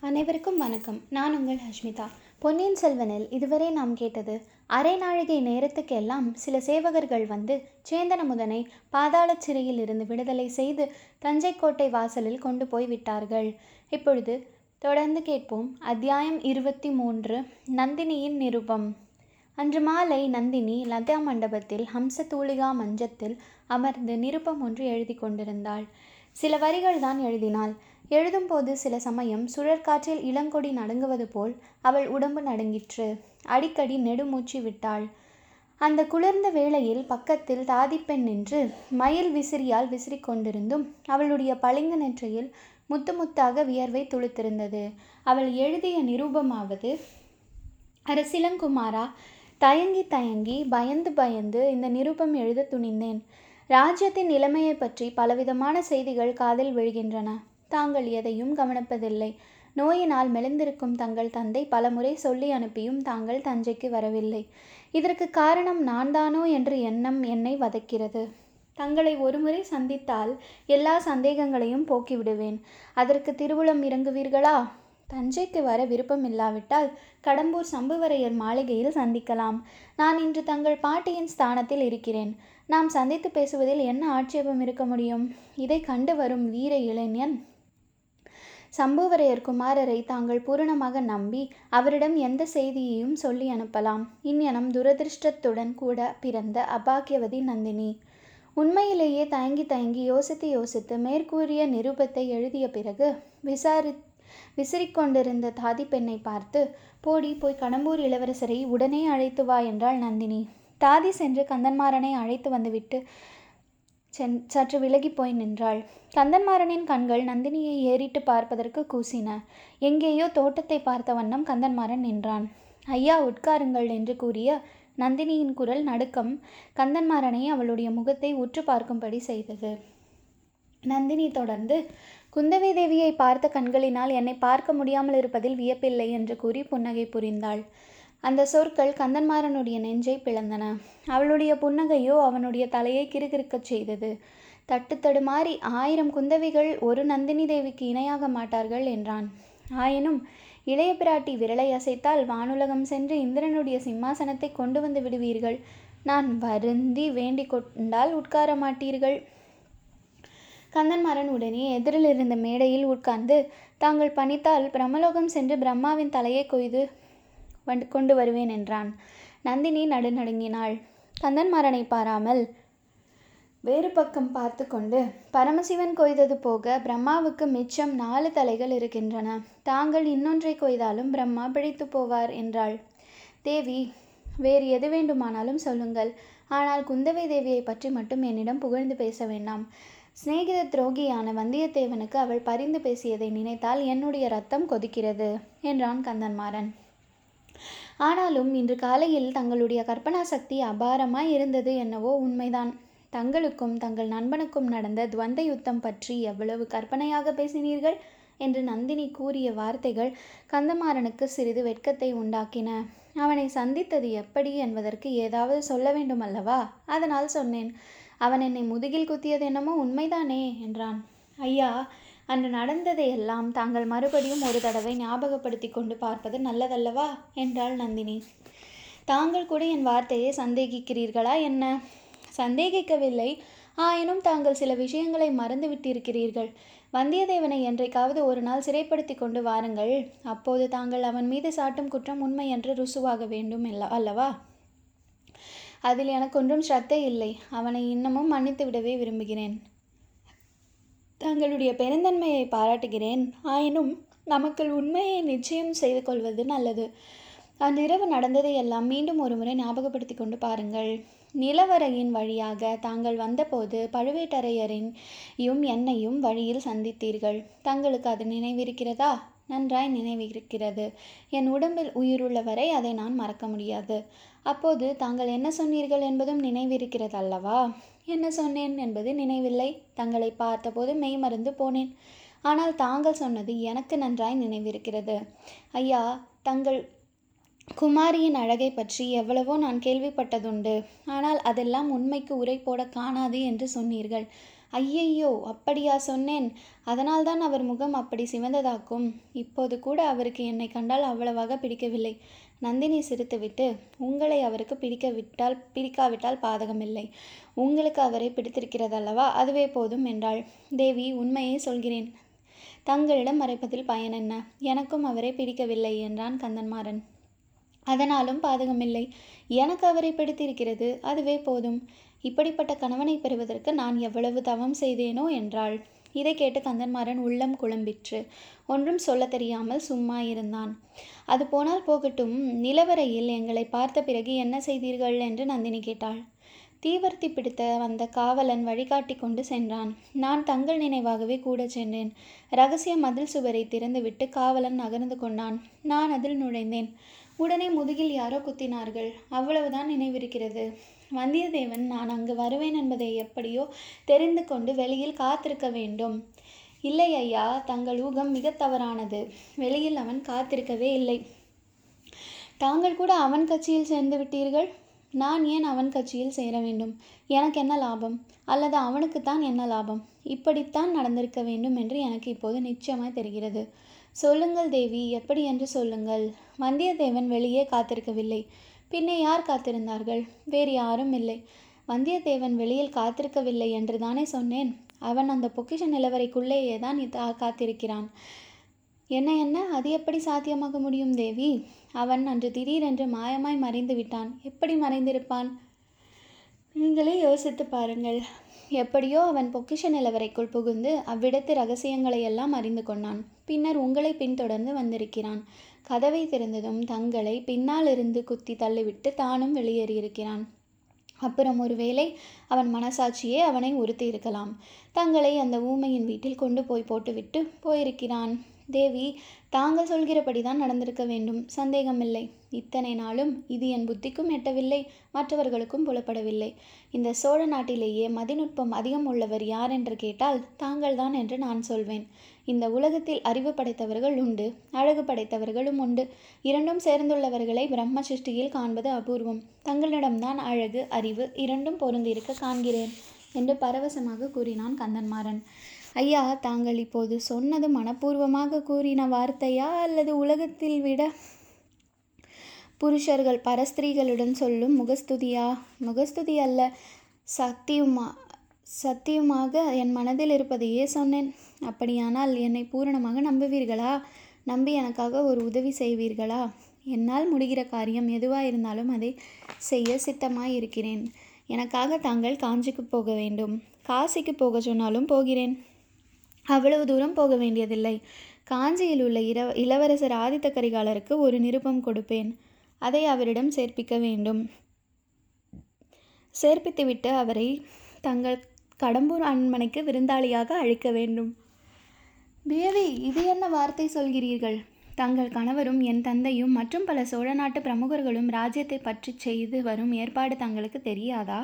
அனைவருக்கும் வணக்கம். நான் உங்கள் ஹஷ்மிதா. பொன்னியின் செல்வனில் இதுவரை நாம் கேட்டது அரை நாழிகை நேரத்துக்கெல்லாம் சில சேவகர்கள் வந்து சேந்தனமுதனை பாதாள சிறையில் இருந்து விடுதலை செய்து தஞ்சை கோட்டை வாசலில் கொண்டு போய் விட்டார்கள். இப்பொழுது தொடர்ந்து கேட்போம். அத்தியாயம் இருபத்தி மூன்று நந்தினியின் நிருபம். அன்று மாலை நந்தினி லதா மண்டபத்தில் ஹம்ச தூளிகா மஞ்சத்தில் அமர்ந்து நிருபம் ஒன்று எழுதி கொண்டிருந்தாள். சில வரிகள் தான் எழுதினாள். எழுதும்போது சில சமயம் சுழற்காற்றில் இளங்கொடி நடுங்குவது போல் அவள் உடம்பு நடுங்கிற்று. அடிக்கடி நெடுமூச்சு விட்டாள். அந்த குளிர்ந்த வேளையில் பக்கத்தில் தாதிப்பெண் நின்று மயில் விசிறியால் விசிறி கொண்டிருந்தும் அவளுடைய பளிங்கு நெற்றியில் முத்து முத்தாக வியர்வை துளுத்திருந்தது. அவள் எழுதிய நிரூபமாவது அரசிலங்குமாரா தயங்கி தயங்கி பயந்து பயந்து இந்த நிருபம் எழுத துணிந்தேன். ராஜ்யத்தின் நிலைமையை பற்றி பலவிதமான செய்திகள் காதில் விழுகின்றன. தாங்கள் எதையும் கவனிப்பதில்லை. நோயினால் மெலிந்திருக்கும் தங்கள் தந்தை பலமுறை சொல்லி அனுப்பியும் தாங்கள் தஞ்சைக்கு வரவில்லை. இதற்கு காரணம் நான் தானோ என்ற எண்ணம் என்னை வதக்கிறது. தங்களை ஒருமுறை சந்தித்தால் எல்லா சந்தேகங்களையும் போக்கிவிடுவேன். அதற்கு திருவுளம் இறங்குவீர்களா? தஞ்சைக்கு வர விருப்பம் இல்லாவிட்டால் கடம்பூர் சம்புவரையர் மாளிகையில் சந்திக்கலாம். நான் இன்று தங்கள் பாட்டியின் ஸ்தானத்தில் இருக்கிறேன். நாம் சந்தித்து பேசுவதில் என்ன ஆட்சேபம் இருக்க முடியும்? இதை கண்டு வரும் வீர இளைஞன் சம்புவரையர் குமாரரை தாங்கள் பூரணமாக நம்பி அவரிடம் எந்த செய்தியையும் சொல்லி அனுப்பலாம். இந்ஞனம் துரதிருஷ்டத்துடன் கூட பிறந்த அபாக்கியவதி நந்தினி. உண்மையிலேயே தயங்கி தயங்கி யோசித்து யோசித்து மேற்கூறிய நிருபத்தை எழுதிய பிறகு விசாரி விசிறிக்கொண்டிருந்த தாதி பெண்ணை பார்த்து போடி போய் கடம்பூர் இளவரசரை உடனே அழைத்து வா என்றாள் நந்தினி. தாதி சென்று கந்தன்மாறனை அழைத்து வந்துவிட்டு சென் சற்று விலகி போய் நின்றாள். கந்தன்மாறனின் கண்கள் நந்தினியை ஏறிட்டு பார்ப்பதற்கு கூசின. எங்கேயோ தோட்டத்தை பார்த்த வண்ணம் கந்தன்மாறன் நின்றான். ஐயா உட்காருங்கள் என்று கூறிய நந்தினியின் குரல் நடுக்கம் கந்தன்மாறனை அவளுடைய முகத்தை உற்று பார்க்கும்படி செய்தது. நந்தினி தொடர்ந்து குந்தவை தேவியை பார்த்த கண்களினால் என்னை பார்க்க முடியாமல் இருப்பதில் வியப்பில்லை என்று கூறி புன்னகை புரிந்தாள். அந்த சொற்கள் கந்தன்மாறனுடைய நெஞ்சை பிளந்தன. அவளுடைய புன்னகையோ அவனுடைய தலையை கிறுகிறுக்கச் செய்தது. தட்டு தடுமாறி ஆயிரம் குந்தவிகள் ஒரு நந்தினி தேவிக்கு இணையாக மாட்டார்கள் என்றான். ஆயினும் இளைய பிராட்டி விரலை அசைத்தால் வானுலகம் சென்று இந்திரனுடைய சிம்மாசனத்தை கொண்டு வந்து விடுவீர்கள். நான் வருந்தி வேண்டிக் கொண்டால் உட்கார மாட்டீர்கள். கந்தன்மாறன் உடனே எதிரில் இருந்த மேடையில் உட்கார்ந்து தாங்கள் பணித்தால் பிரம்மலோகம் சென்று பிரம்மாவின் தலையை கொய்து கொண்டு வருவேன் என்றான். நந்தினி நடுநடுங்கினாள். கந்தன்மாறனை பாராமல் வேறு பக்கம் பார்த்து கொண்டு பரமசிவன் கொய்தது போக பிரம்மாவுக்கு மிச்சம் நாலு தலைகள் இருக்கின்றன. தாங்கள் இன்னொன்றை கொய்தாலும் பிரம்மா பிழைத்து போவார் என்றாள். தேவி வேறு எது வேண்டுமானாலும் சொல்லுங்கள். ஆனால் குந்தவை தேவியை பற்றி மட்டும் என்னிடம் புகழ்ந்து பேச வேண்டாம். சிநேகித துரோகியான வந்தியத்தேவனுக்கு அவள் பரிந்து பேசியதை நினைத்தால் என்னுடைய ரத்தம் கொதிக்கிறது என்றான் கந்தன்மாறன். ஆனாலும் இன்று காலையில் தங்களுடைய கற்பனா சக்தி அபாரமாய் இருந்தது என்னவோ உண்மைதான். தங்களுக்கும் தங்கள் நண்பனுக்கும் நடந்த துவந்த யுத்தம் பற்றி எவ்வளவு கற்பனையாக பேசினீர்கள்? என்று நந்தினி கூறிய வார்த்தைகள் கந்தமாறனுக்கு சிறிது வெட்கத்தை உண்டாக்கின. அவனை சந்தித்தது எப்படி என்பதற்கு ஏதாவது சொல்ல வேண்டும் அல்லவா அதனால் சொன்னேன். அவன் என்னை முதுகில் குத்தியது என்னமோ உண்மைதானே? என்றான். ஐயா அன்று நடந்ததையெல்லாம் தாங்கள் மறுபடியும் ஒரு தடவை ஞாபகப்படுத்தி கொண்டு பார்ப்பது நல்லதல்லவா? என்றாள் நந்தினி. தாங்கள் கூட என் வார்த்தையை சந்தேகிக்கிறீர்களா என்ன? சந்தேகிக்கவில்லை. ஆயினும் தாங்கள் சில விஷயங்களை மறந்து விட்டிருக்கிறீர்கள். வந்தியத்தேவனை என்றைக்காவது ஒரு நாள் சிறைப்படுத்தி கொண்டு வாருங்கள். அப்போது தாங்கள் அவன் மீது சாட்டும் குற்றம் உண்மை என்று ருசுவாக வேண்டும் அல்லவா? அதில் எனக்கு ஒன்றும் ஸ்ரத்தை இல்லை. அவனை இன்னமும் மன்னித்து விடவே விரும்புகிறேன். தங்களுடைய பெருந்தன்மையை பாராட்டுகிறேன். ஆயினும் நமக்குள் உண்மையை நிச்சயம் செய்து கொள்வது நல்லது. அன்றிரவு நடந்ததை எல்லாம் மீண்டும் ஒருமுறை ஞாபகப்படுத்தி கொண்டு பாருங்கள். நிலவரையின் வழியாக தாங்கள் வந்தபோது பழுவேட்டரையரின் என்னையும் வழியில் சந்தித்தீர்கள். தங்களுக்கு அது நினைவிருக்கிறதா? நன்றாய் நினைவிருக்கிறது. என் உடம்பில் உயிருள்ளவரை அதை நான் மறக்க முடியாது. அப்போது தாங்கள் என்ன சொன்னீர்கள் என்பதும் நினைவிருக்கிறது அல்லவா என்ன சொன்னேன் என்பது நினைவில்லை. தங்களை பார்த்தபோது மெய் மறந்து போனேன். ஆனால் தாங்கள் சொன்னது எனக்கு நன்றாய் நினைவிருக்கிறது. ஐயா தங்கள் குமாரியின் அழகை பற்றி எவ்வளவோ நான் கேள்விப்பட்டதுண்டு. ஆனால் அதெல்லாம் உண்மைக்கு உரை போட காணாது என்று சொன்னீர்கள். ஐயையோ அப்படியா சொன்னேன். அதனால்தான் அவர் முகம் அப்படி சிவந்ததாக்கும். இப்போது கூட அவருக்கு என்னை கண்டால் அவ்வளவாக பிடிக்கவில்லை. நந்தினி சிரித்துவிட்டு உங்களை அவருக்கு பிடிக்கவிட்டால் பிடிக்காவிட்டால் பாதகமில்லை. உங்களுக்கு அவரை பிடித்திருக்கிறதல்லவா? அதுவே போதும் என்றாள். தேவி உண்மையை சொல்கிறேன். தங்களிடம் மறைப்பதில் பயன் என்ன? எனக்கும் அவரை பிடிக்கவில்லை என்றான் கந்தன்மாறன். அதனாலும் பாதகமில்லை. எனக்கு அவரை பிடித்திருக்கிறது. அதுவே போதும். இப்படிப்பட்ட கணவனை பெறுவதற்கு நான் எவ்வளவு தவம் செய்தேனோ என்றாள். இதை கேட்டு கந்தன்மாறன் உள்ளம் குழம்பிற்று. ஒன்றும் சொல்ல தெரியாமல் சும்மா இருந்தான். அது போனால் போகட்டும். நிலவரையில் எங்களை பார்த்த பிறகு என்ன செய்தீர்கள் என்று நந்தினி கேட்டாள். தீவர்த்தி பிடித்த வந்த காவலன் வழிகாட்டி கொண்டு சென்றான். நான் தங்கள் நினைவாகவே கூட சென்றேன். ரகசிய மதில் சுவரை திறந்துவிட்டு காவலன் நகர்ந்து கொண்டான். நான் அதில் நுழைந்தேன். உடனே முதுகில் யாரோ குத்தினார்கள். அவ்வளவுதான் நினைவிருக்கிறது. வந்தியத்தேவன் நான் அங்கு வருவேன் என்பதை எப்படியோ தெரிந்து கொண்டு வெளியில் காத்திருக்க வேண்டும். இல்லை ஐயா தங்கள் ஊகம் மிக தவறானது. வெளியில் அவன் காத்திருக்கவே இல்லை. தாங்கள் கூட அவன் கட்சியில் சேர்ந்து விட்டீர்கள்? நான் ஏன் அவன் கட்சியில் சேர வேண்டும்? எனக்கு என்ன லாபம்? அல்லது அவனுக்குத்தான் என்ன லாபம்? இப்படித்தான் நடந்திருக்க வேண்டும் என்று எனக்கு இப்போது நிச்சயமாய் தெரிகிறது. சொல்லுங்கள் தேவி எப்படி என்று சொல்லுங்கள். வந்தியத்தேவன் வெளியே காத்திருக்கவில்லை. பின்னே யார் காத்திருந்தார்கள்? வேறு யாரும் இல்லை. வந்தியத்தேவன் வெளியில் காத்திருக்கவில்லை என்று தானே சொன்னேன். அவன் அந்த பொக்கிஷ நிலவரைக்குள்ளேயே தான் காத்திருக்கிறான். என்ன என்ன? அது எப்படி சாத்தியமாக முடியும் தேவி? அவன் அன்று திடீரென்று மாயமாய் மறைந்து விட்டான் எப்படி மறைந்திருப்பான்? நீங்களே யோசித்து பாருங்கள். எப்படியோ அவன் பொக்கிஷ நிலவரைக்குள் புகுந்து அவ்விடத்து ரகசியங்களை எல்லாம் அறிந்து கொண்டான். பின்னர் உங்களை பின்தொடர்ந்து வந்திருக்கிறான். கதவை திறந்ததும் தங்களை பின்னால் இருந்து குத்தி தள்ளிவிட்டு தானும் வெளியேறியிருக்கிறான். அப்புறம் ஒருவேளை அவன் மனசாட்சியே அவனை உறுத்தி இருக்கலாம் தங்களை அந்த ஊமையின் வீட்டில் கொண்டு போய் போட்டுவிட்டு போயிருக்கிறான். தேவி தாங்கள் சொல்கிறபடி தான் நடந்திருக்க வேண்டும். சந்தேகமில்லை. இத்தனை நாளும் இது என் புத்திக்கும் எட்டவில்லை மற்றவர்களுக்கும் புலப்படவில்லை. இந்த சோழ நாட்டிலேயே மதிநுட்பம் அதிகம் உள்ளவர் யார் என்று கேட்டால் தாங்கள்தான் என்று நான் சொல்வேன். இந்த உலகத்தில் அறிவு படைத்தவர்கள் உண்டு அழகு படைத்தவர்களும் உண்டு. இரண்டும் சேர்ந்துள்ளவர்களை பிரம்ம சிருஷ்டியில் காண்பது அபூர்வம். தங்களிடம்தான் அழகு அறிவு இரண்டும் பொருந்திருக்க காண்கிறேன் என்று பரவசமாக கூறினான் கந்தன்மாறன். ஐயா தாங்கள் இப்போது சொன்னது மனப்பூர்வமாக கூறின வார்த்தையா அல்லது உலகத்தில் விட? புருஷர்கள் பரஸ்திரீகளுடன் சொல்லும் முகஸ்துதியா? முகஸ்துதி அல்ல சத்தியுமா சத்தியமாக என் மனதில் இருப்பதையே சொன்னேன். அப்படியானால் என்னை பூரணமாக நம்புவீர்களா? நம்பி எனக்காக ஒரு உதவி செய்வீர்களா? என்னால் முடிகிற காரியம் எதுவாக இருந்தாலும் அதை செய்ய சித்தமாக இருக்கிறேன் எனக்காக தாங்கள் காஞ்சிக்கு போக வேண்டும். காசிக்கு போக சொன்னாலும் போகிறேன். அவ்வளவு தூரம் போக வேண்டியதில்லை. காஞ்சியில் உள்ள இர இளவரசர் ஆதித்த கரிகாலருக்கு ஒரு நிருபம் கொடுப்பேன். அதை அவரிடம் சேர்ப்பிக்க வேண்டும். சேர்ப்பித்துவிட்டு அவரை தங்கள் கடம்பூர் அரண்மனைக்கு விருந்தாளியாக அழைக்க வேண்டும். தேவி இது என்ன வார்த்தை சொல்கிறீர்கள்? தங்கள் கணவரும் என் தந்தையும் மற்றும் பல சோழ நாட்டு பிரமுகர்களும் ராஜ்யத்தை பற்றி செய்து வரும் ஏற்பாடு தங்களுக்கு தெரியாதா?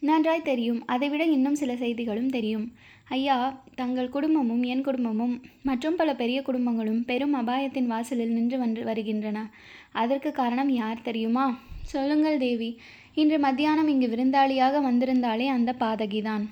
நன்றாய் தெரியும். அதைவிட இன்னும் சில செய்திகளும் தெரியும். ஐயா தங்கள் குடும்பமும் என் குடும்பமும் மற்றும் பல பெரிய குடும்பங்களும் பெரும் அபாயத்தின் வாசலில் நின்று வந்து வருகின்றன. அதற்கு காரணம் யார் தெரியுமா? சொல்லுங்கள் தேவி. இன்று மத்தியானம் இங்கு விருந்தாளியாக வந்திருந்தாலே அந்த பாதகிதான்.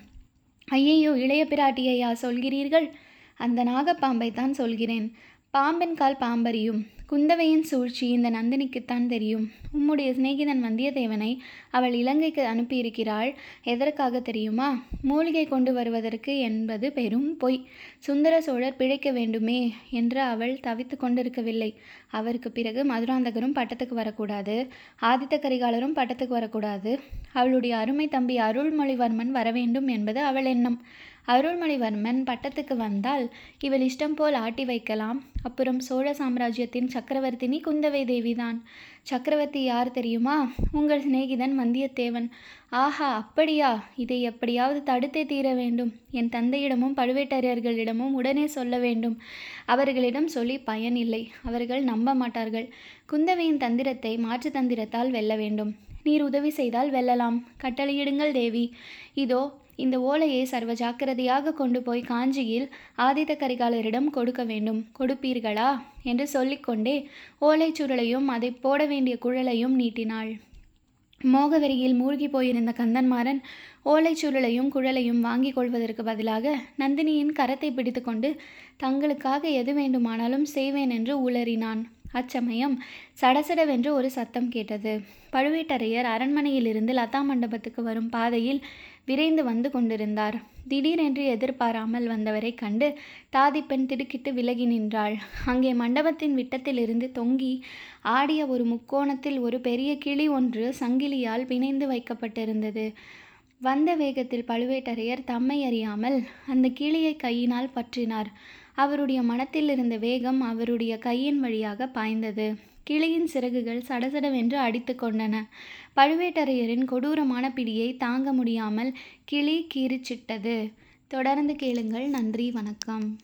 ஐயையோ இளைய பிராட்டியையா சொல்கிறீர்கள்? அந்த நாகப்பாம்பை தான் சொல்கிறேன். பாம்பின் கால் பாம்பறியும். குந்தவையின் சூழ்ச்சி இந்த நந்தினிக்குத்தான் தெரியும். உம்முடைய சிநேகிதன் வந்தியத்தேவனை அவள் இலங்கைக்கு அனுப்பியிருக்கிறாள் எதற்காக தெரியுமா? மூலிகை கொண்டு வருவதற்கு என்பது பெரும் பொய். சுந்தர சோழர் பிழைக்க வேண்டுமே என்று அவள் தவித்து கொண்டிருக்கவில்லை. அவருக்கு பிறகு மதுராந்தகரும் பட்டத்துக்கு வரக்கூடாது. ஆதித்த கரிகாலரும் பட்டத்துக்கு வரக்கூடாது. அவளுடைய அருமை தம்பி அருள்மொழிவர்மன் வரவேண்டும் என்பது அவள் எண்ணம். அருள்மொழிவர்மன் பட்டத்துக்கு வந்தால் இவள் இஷ்டம் போல் ஆட்டி வைக்கலாம். அப்புறம் சோழ சாம்ராஜ்யத்தின் சக்கரவர்த்தினி குந்தவை தேவிதான். சக்கரவர்த்தி யார் தெரியுமா? உங்கள் சிநேகிதன் வந்தியத்தேவன். ஆஹா அப்படியா? இதை எப்படியாவது தடுத்தே தீர வேண்டும். என் தந்தையிடமும் பழுவேட்டரையர்களிடமும் உடனே சொல்ல வேண்டும். அவர்களிடம் சொல்லி பயன் இல்லை. அவர்கள் நம்ப மாட்டார்கள். குந்தவையின் தந்திரத்தை மாற்று தந்திரத்தால் வெல்ல வேண்டும். நீர் உதவி செய்தால் வெல்லலாம். கட்டளையிடுங்கள் தேவி. இதோ இந்த ஓலையை சர்வ ஜாக்கிரதையாக கொண்டு போய் காஞ்சியில் ஆதித்த கரிகாலரிடம் கொடுக்க வேண்டும். கொடுப்பீர்களா? என்று சொல்லிக்கொண்டே ஓலைச் சுருளையும் அதை போட வேண்டிய குழலையும் நீட்டினாள். மோகவெறியில் மூழ்கி போயிருந்த கந்தன்மாறன் ஓலைச்சுருளையும் குழலையும் வாங்கி கொள்வதற்கு பதிலாக நந்தினியின் கரத்தை பிடித்துக்கொண்டு தங்களுக்காக எது வேண்டுமானாலும் செய்வேன் என்று உளறினான். அச்சமயம் சடசடவென்று ஒரு சத்தம் கேட்டது. பழுவேட்டரையர் அரண்மனையிலிருந்து லதா மண்டபத்துக்கு வரும் பாதையில் விரைந்து வந்து கொண்டிருந்தார். திடீரென்று எதிர்பாராமல் வந்தவரை கண்டு தாதிப்பெண் திடுக்கிட்டு விலகி நின்றாள். அங்கே மண்டபத்தின் விட்டத்திலிருந்து தொங்கி ஆடிய ஒரு முக்கோணத்தில் ஒரு பெரிய கிளி ஒன்று சங்கிலியால் பிணைந்து வைக்கப்பட்டிருந்தது. வந்த வேகத்தில் பழுவேட்டரையர் தம்மை அறியாமல் அந்த கிளியை கையினால் பற்றினார். அவருடைய மனத்தில் இருந்த வேகம் அவருடைய கையின் வழியாக பாய்ந்தது. கிளியின் சிறகுகள் சடசடவென்று அடித்து கொண்டன. பழுவேட்டரையரின் கொடூரமான பிடியை தாங்க முடியாமல் கிளி கீறிச்சிட்டது தொடர்ந்து கேளுங்கள். நன்றி. வணக்கம்.